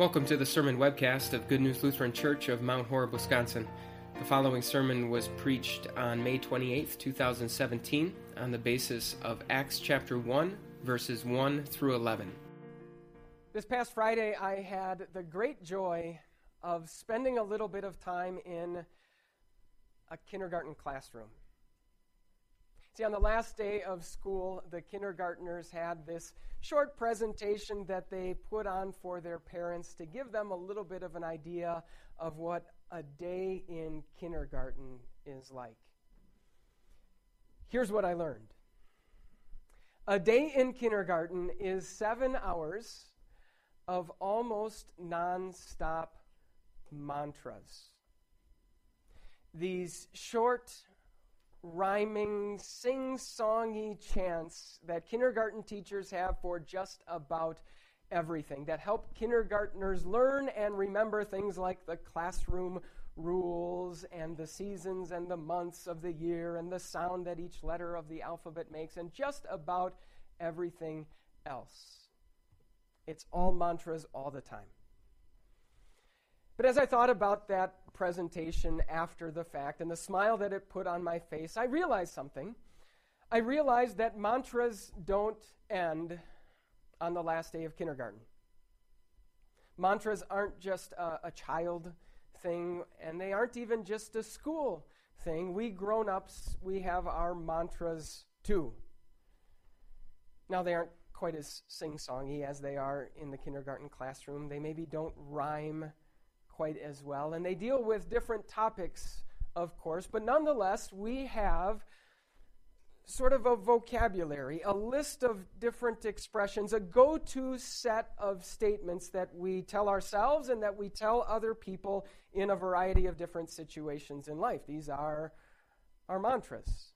Welcome to the sermon webcast of Good News Lutheran Church of Mount Horeb, Wisconsin. The following sermon was preached on May 28, 2017, on the basis of Acts chapter 1, verses 1 through 11. This past Friday, I had the great joy of spending a little bit of time in a kindergarten classroom. See, on the last day of school, the kindergartners had this short presentation that they put on for their parents to give them a little bit of an idea of what a day in kindergarten is like. Here's what I learned a day in kindergarten is seven hours of almost nonstop mantras. These short, rhyming, sing songy chants that kindergarten teachers have for just about everything that help kindergartners learn and remember things like the classroom rules and the seasons and the months of the year and the sound that each letter of the alphabet makes and just about everything else. It's all mantras all the time. But as I thought about that presentation after the fact and the smile that it put on my face, I realized something. I realized that mantras don't end on the last day of kindergarten. Mantras aren't just a, a child thing, and they aren't even just a school thing. We grown ups, we have our mantras too. Now, they aren't quite as sing songy as they are in the kindergarten classroom. They maybe don't rhyme quite as well. And they deal with different topics, of course, but nonetheless, we have sort of a vocabulary, a list of different expressions, a go to set of statements that we tell ourselves and that we tell other people in a variety of different situations in life. These are our mantras.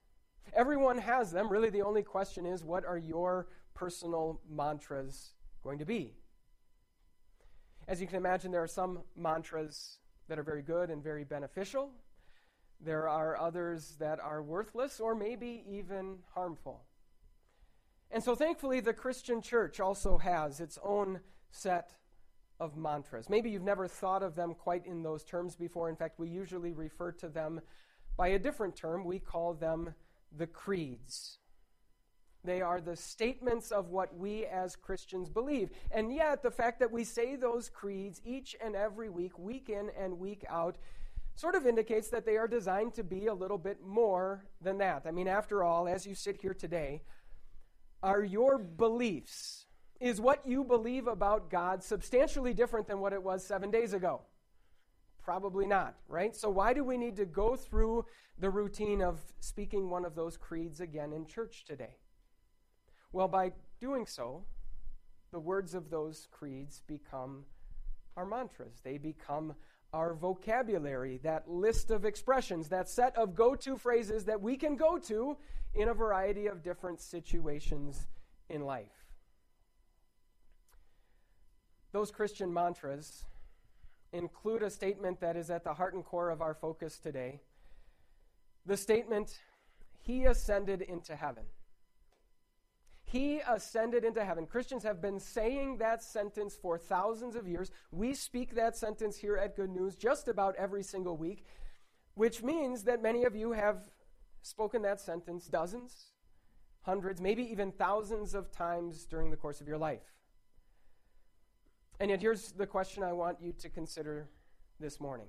Everyone has them. Really, the only question is what are your personal mantras going to be? As you can imagine, there are some mantras that are very good and very beneficial. There are others that are worthless or maybe even harmful. And so, thankfully, the Christian church also has its own set of mantras. Maybe you've never thought of them quite in those terms before. In fact, we usually refer to them by a different term. We call them the creeds. They are the statements of what we as Christians believe. And yet, the fact that we say those creeds each and every week, week in and week out, sort of indicates that they are designed to be a little bit more than that. I mean, after all, as you sit here today, are your beliefs, is what you believe about God substantially different than what it was seven days ago? Probably not, right? So, why do we need to go through the routine of speaking one of those creeds again in church today? Well, by doing so, the words of those creeds become our mantras. They become our vocabulary, that list of expressions, that set of go to phrases that we can go to in a variety of different situations in life. Those Christian mantras include a statement that is at the heart and core of our focus today the statement, He ascended into heaven. He ascended into heaven. Christians have been saying that sentence for thousands of years. We speak that sentence here at Good News just about every single week, which means that many of you have spoken that sentence dozens, hundreds, maybe even thousands of times during the course of your life. And yet, here's the question I want you to consider this morning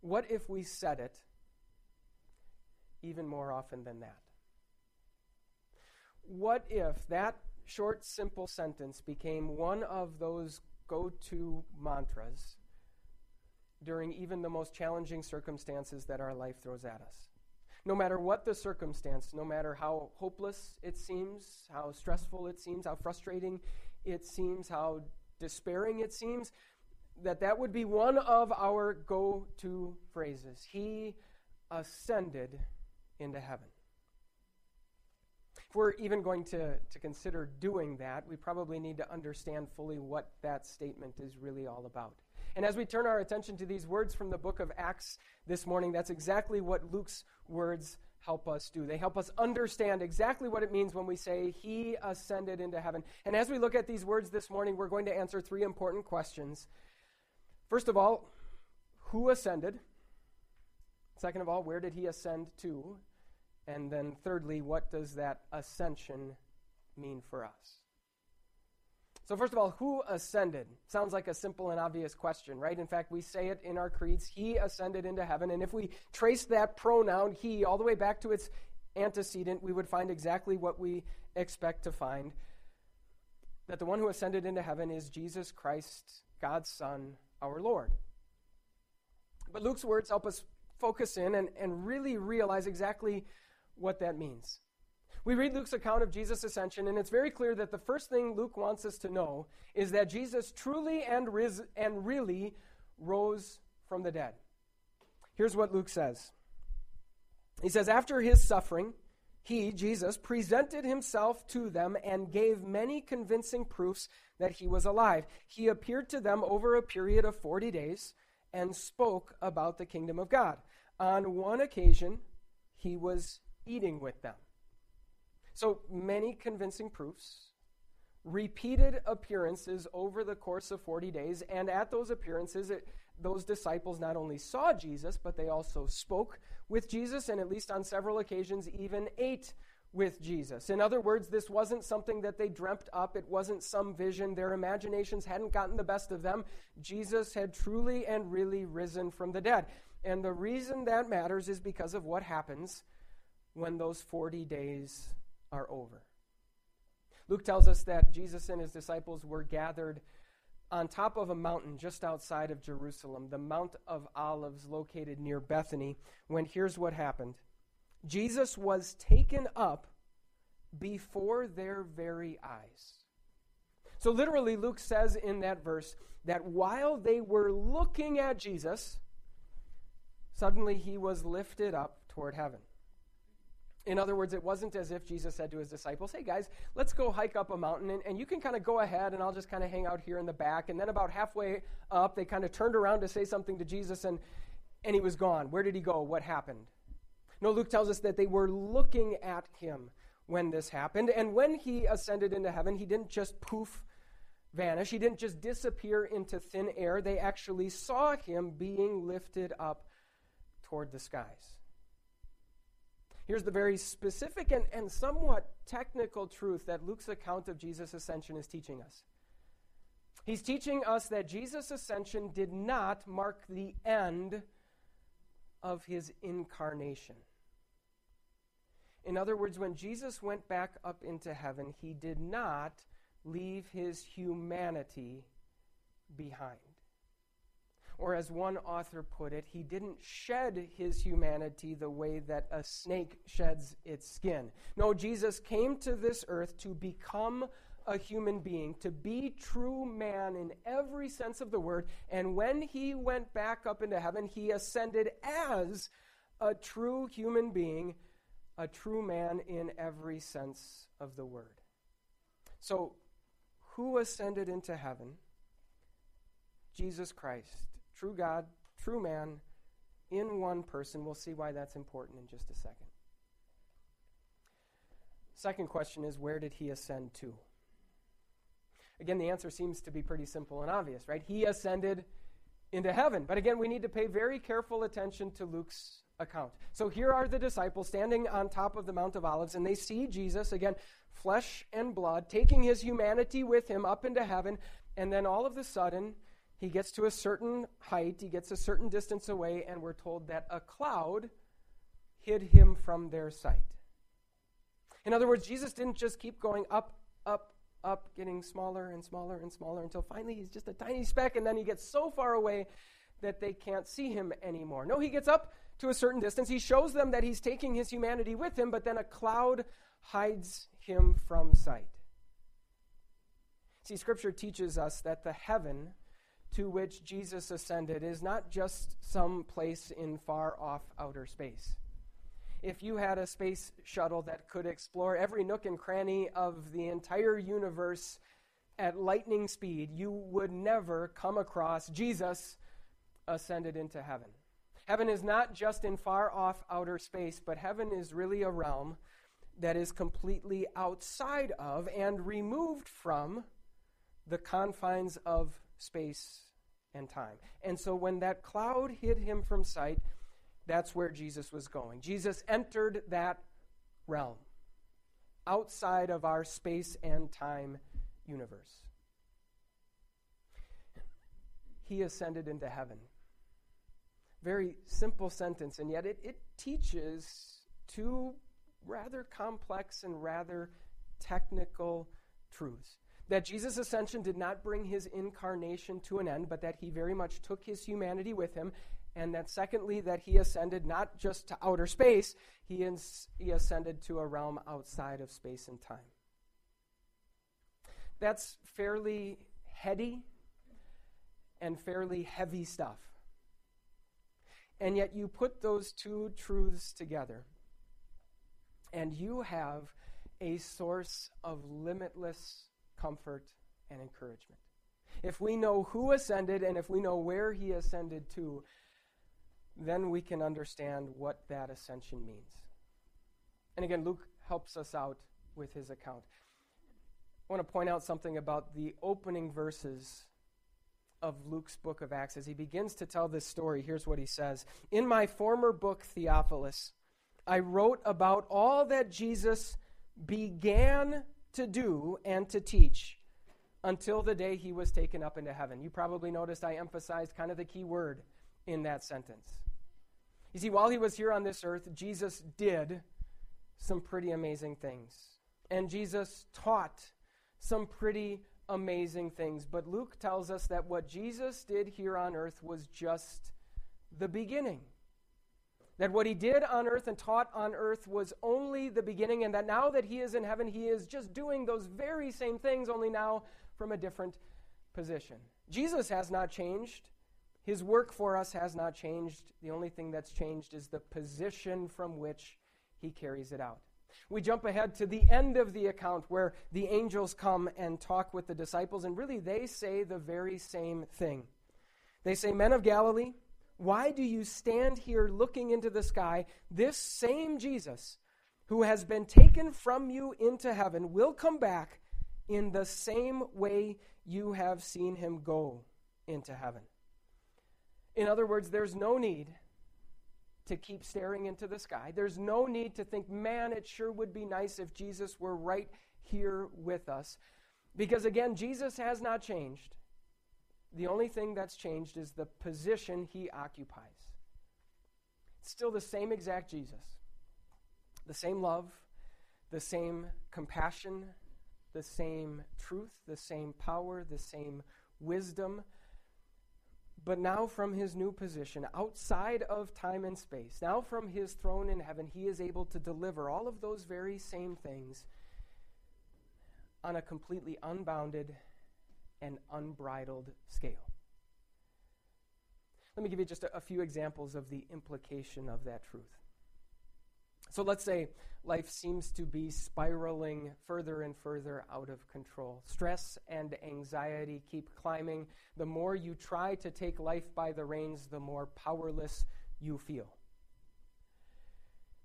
What if we said it even more often than that? What if that short, simple sentence became one of those go to mantras during even the most challenging circumstances that our life throws at us? No matter what the circumstance, no matter how hopeless it seems, how stressful it seems, how frustrating it seems, how despairing it seems, that that would be one of our go to phrases. He ascended into heaven. If we're even going to, to consider doing that, we probably need to understand fully what that statement is really all about. And as we turn our attention to these words from the book of Acts this morning, that's exactly what Luke's words help us do. They help us understand exactly what it means when we say, He ascended into heaven. And as we look at these words this morning, we're going to answer three important questions. First of all, who ascended? Second of all, where did He ascend to? And then thirdly, what does that ascension mean for us? So, first of all, who ascended? Sounds like a simple and obvious question, right? In fact, we say it in our creeds He ascended into heaven. And if we trace that pronoun, He, all the way back to its antecedent, we would find exactly what we expect to find that the one who ascended into heaven is Jesus Christ, God's Son, our Lord. But Luke's words help us focus in and, and really realize exactly what that means. We read Luke's account of Jesus' ascension, and it's very clear that the first thing Luke wants us to know is that Jesus truly and, ris- and really rose from the dead. Here's what Luke says He says, After his suffering, he, Jesus, presented himself to them and gave many convincing proofs that he was alive. He appeared to them over a period of 40 days and spoke about the kingdom of God. On one occasion, he was eating with them. So many convincing proofs, repeated appearances over the course of 40 days, and at those appearances, it, those disciples not only saw Jesus, but they also spoke with Jesus, and at least on several occasions, even ate with Jesus. In other words, this wasn't something that they dreamt up, it wasn't some vision. Their imaginations hadn't gotten the best of them. Jesus had truly and really risen from the dead. And the reason that matters is because of what happens when those 40 days are over. Luke tells us that Jesus and his disciples were gathered on top of a mountain just outside of Jerusalem, the Mount of Olives located near Bethany, when here's what happened Jesus was taken up before their very eyes. So, literally, Luke says in that verse that while they were looking at Jesus, suddenly he was lifted up toward heaven. In other words, it wasn't as if Jesus said to his disciples, Hey guys, let's go hike up a mountain, and, and you can kind of go ahead, and I'll just kind of hang out here in the back. And then about halfway up, they kind of turned around to say something to Jesus, and, and he was gone. Where did he go? What happened? No, Luke tells us that they were looking at him when this happened. And when he ascended into heaven, he didn't just poof, vanish, he didn't just disappear into thin air. They actually saw him being lifted up toward the skies. Here's the very specific and, and somewhat technical truth that Luke's account of Jesus' ascension is teaching us. He's teaching us that Jesus' ascension did not mark the end of his incarnation. In other words, when Jesus went back up into heaven, he did not leave his humanity behind. Or, as one author put it, he didn't shed his humanity the way that a snake sheds its skin. No, Jesus came to this earth to become a human being, to be true man in every sense of the word. And when he went back up into heaven, he ascended as a true human being, a true man in every sense of the word. So, who ascended into heaven? Jesus Christ true God, true man, in one person. We'll see why that's important in just a second. Second question is where did he ascend to? Again, the answer seems to be pretty simple and obvious, right? He ascended into heaven. But again, we need to pay very careful attention to Luke's account. So here are the disciples standing on top of the Mount of Olives, and they see Jesus, again, flesh and blood, taking his humanity with him up into heaven, and then all of a sudden, he gets to a certain height, he gets a certain distance away, and we're told that a cloud hid him from their sight. In other words, Jesus didn't just keep going up, up, up, getting smaller and smaller and smaller until finally he's just a tiny speck, and then he gets so far away that they can't see him anymore. No, he gets up to a certain distance. He shows them that he's taking his humanity with him, but then a cloud hides him from sight. See, Scripture teaches us that the heaven to which Jesus ascended is not just some place in far off outer space. If you had a space shuttle that could explore every nook and cranny of the entire universe at lightning speed, you would never come across Jesus ascended into heaven. Heaven is not just in far off outer space, but heaven is really a realm that is completely outside of and removed from the confines of space and time. And so when that cloud hid him from sight, that's where Jesus was going. Jesus entered that realm outside of our space and time universe. He ascended into heaven. Very simple sentence, and yet it, it teaches two rather complex and rather technical truths. That Jesus' ascension did not bring his incarnation to an end, but that he very much took his humanity with him. And that, secondly, that he ascended not just to outer space, he, ins- he ascended to a realm outside of space and time. That's fairly heady and fairly heavy stuff. And yet, you put those two truths together, and you have a source of limitless comfort and encouragement. If we know who ascended and if we know where he ascended to, then we can understand what that ascension means. And again, Luke helps us out with his account. I want to point out something about the opening verses of Luke's book of Acts. As he begins to tell this story, here's what he says In my former book, Theophilus, I wrote about all that Jesus began to do and to teach until the day he was taken up into heaven. You probably noticed I emphasized kind of the key word in that sentence. You see, while he was here on this earth, Jesus did some pretty amazing things. And Jesus taught some pretty amazing things. But Luke tells us that what Jesus did here on earth was just the beginning. That what he did on earth and taught on earth was only the beginning, and that now that he is in heaven, he is just doing those very same things, only now from a different position. Jesus has not changed. His work for us has not changed. The only thing that's changed is the position from which he carries it out. We jump ahead to the end of the account where the angels come and talk with the disciples, and really they say the very same thing. They say, Men of Galilee, why do you stand here looking into the sky? This same Jesus who has been taken from you into heaven will come back in the same way you have seen him go into heaven. In other words, there's no need to keep staring into the sky. There's no need to think, man, it sure would be nice if Jesus were right here with us. Because again, Jesus has not changed. The only thing that's changed is the position he occupies. It's still the same exact Jesus. The same love, the same compassion, the same truth, the same power, the same wisdom. But now, from his new position, outside of time and space, now from his throne in heaven, he is able to deliver all of those very same things on a completely unbounded and unbridled scale. Let me give you just a, a, few examples of the implication of that truth. So let's say life seems to be spiraling further and further out of control. Stress and anxiety keep climbing. The more you try to take life by the reins, the more powerless you feel.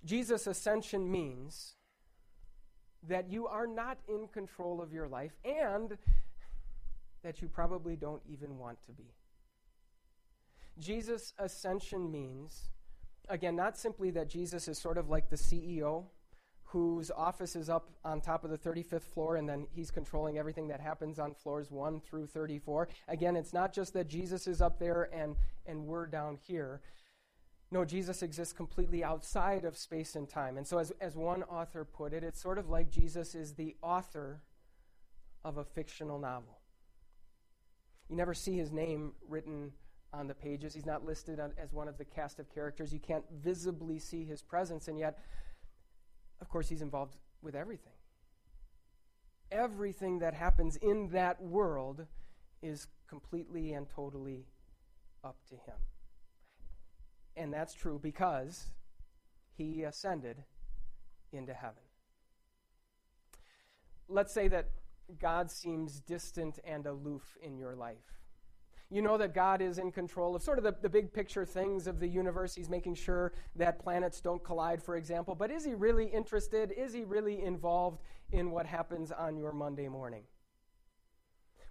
Jesus' ascension means that you are not in control of your life and that you probably don't even want to be. Jesus' ascension means, again, not simply that Jesus is sort of like the CEO whose office is up on top of the 35th floor and then he's controlling everything that happens on floors 1 through 34. Again, it's not just that Jesus is up there and, and we're down here. No, Jesus exists completely outside of space and time. And so, as, as one author put it, it's sort of like Jesus is the author of a fictional novel. You never see his name written on the pages. He's not listed on, as one of the cast of characters. You can't visibly see his presence, and yet, of course, he's involved with everything. Everything that happens in that world is completely and totally up to him. And that's true because he ascended into heaven. Let's say that God seems distant and aloof in your life. You know that God is in control of sort of the, the big picture things of the universe. He's making sure that planets don't collide, for example. But is He really interested? Is He really involved in what happens on your Monday morning?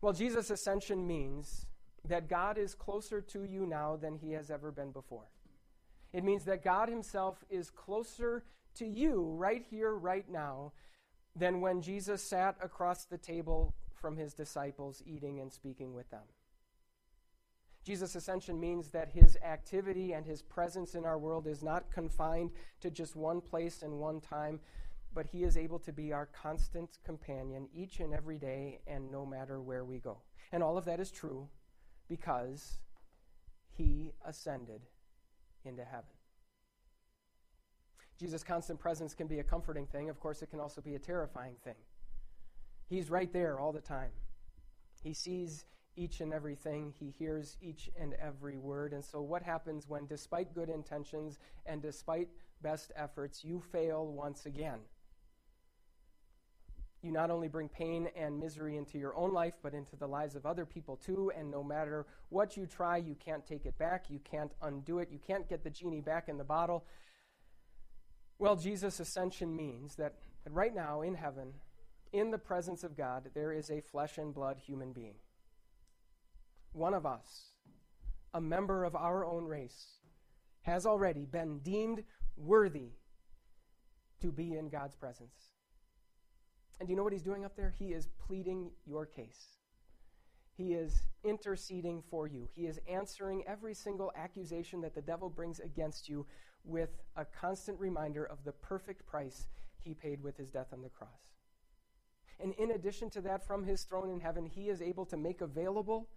Well, Jesus' ascension means that God is closer to you now than He has ever been before. It means that God Himself is closer to you right here, right now, than when Jesus sat across the table from His disciples, eating and speaking with them. Jesus' ascension means that his activity and his presence in our world is not confined to just one place and one time, but he is able to be our constant companion each and every day and no matter where we go. And all of that is true because he ascended into heaven. Jesus' constant presence can be a comforting thing. Of course, it can also be a terrifying thing. He's right there all the time. He sees each and everything, he hears each and every word. And so, what happens when, despite good intentions and despite best efforts, you fail once again? You not only bring pain and misery into your own life, but into the lives of other people too. And no matter what you try, you can't take it back. You can't undo it. You can't get the genie back in the bottle. Well, Jesus' ascension means that, right now in heaven, in the presence of God, there is a flesh and blood human being one of us, a member of our own race, has already been deemed worthy to be in God's presence. And do you know what he's doing up there? He is pleading your case. He is interceding for you. He is answering every single accusation that the devil brings against you with a constant reminder of the perfect price he paid with his death on the cross. And in addition to that, from his throne in heaven, he is able to make available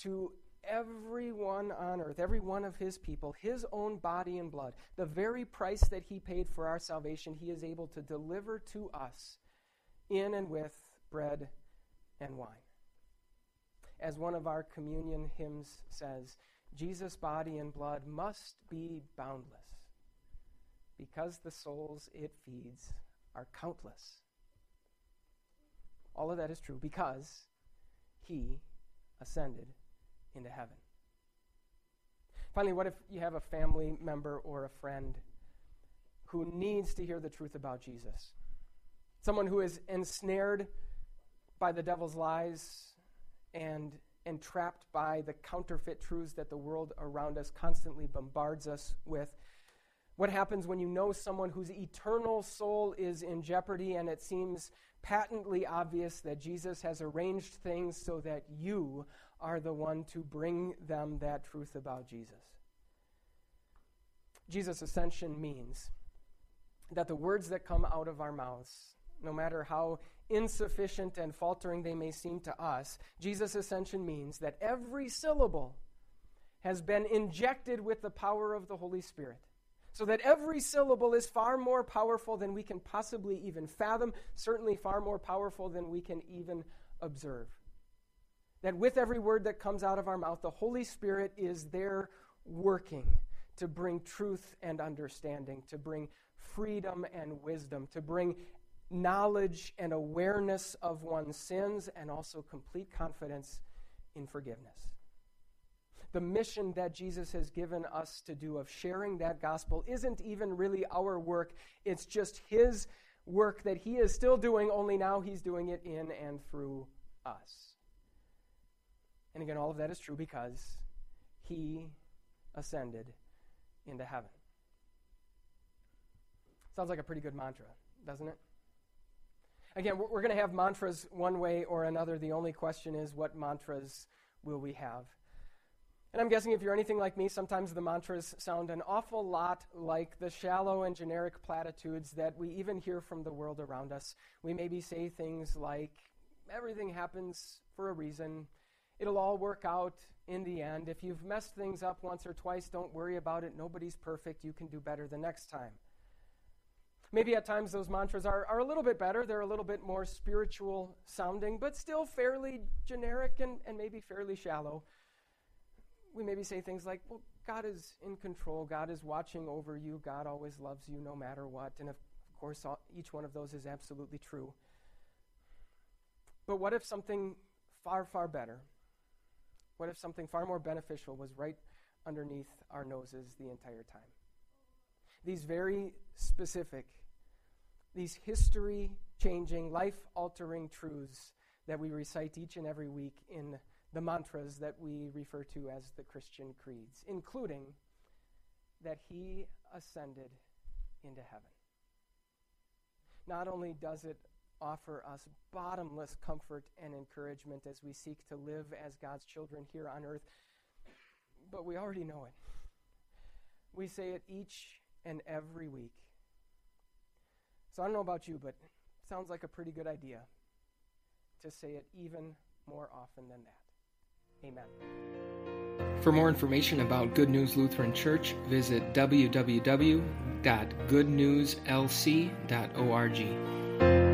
to everyone on earth, every one of his people, his own body and blood. The very price that he paid for our salvation, he is able to deliver to us in and with bread and wine. As one of our communion hymns says, Jesus' body and blood must be boundless because the souls it feeds are countless. All of that is true because he ascended into heaven. Finally, what if you have a family member or a friend who needs to hear the truth about Jesus? Someone who is ensnared by the devil's lies and entrapped by the counterfeit truths that the world around us constantly bombards us with. What happens when you know someone whose eternal soul is in jeopardy and it seems patently obvious that Jesus has arranged things so that you are the one to bring them that truth about Jesus. Jesus' ascension means that the words that come out of our mouths, no matter how insufficient and faltering they may seem to us, Jesus' ascension means that every syllable has been injected with the power of the Holy Spirit. So that every syllable is far more powerful than we can possibly even fathom, certainly far more powerful than we can even observe that with every word that comes out of our mouth, the Holy Spirit is there working to bring truth and understanding, to bring freedom and wisdom, to bring knowledge and awareness of one's sins, and also complete confidence in forgiveness. The mission that Jesus has given us to do of sharing that gospel isn't even really our work, it's just His work that He is still doing, only now He's doing it in and through us. And again, all of that is true because he ascended into heaven. Sounds like a pretty good mantra, doesn't it? Again, we're going to have mantras one way or another. The only question is, what mantras will we have? And I'm guessing if you're anything like me, sometimes the mantras sound an awful lot like the shallow and generic platitudes that we even hear from the world around us. We maybe say things like, everything happens for a reason. It'll all work out in the end. If you've messed things up once or twice, don't worry about it. Nobody's perfect. You can do better the next time. Maybe at times those mantras are, are a little bit better. They're a little bit more spiritual sounding, but still fairly generic and, and maybe fairly shallow. We maybe say things like, well, God is in control. God is watching over you. God always loves you no matter what. And of course, all, each one of those is absolutely true. But what if something far, far better What if something far more beneficial was right underneath our noses the entire time? These very specific, these history changing, life altering truths that we recite each and every week in the mantras that we refer to as the Christian creeds, including that he ascended into heaven. Not only does it offer us bottomless comfort and encouragement as we seek to live as God's children here on earth, but we already know it. We say it each and every week. So I don't know about you, but it sounds like a pretty good idea to say it even more often than that. Amen. For more information about Good News Lutheran Church, visit www.goodnewslc.org.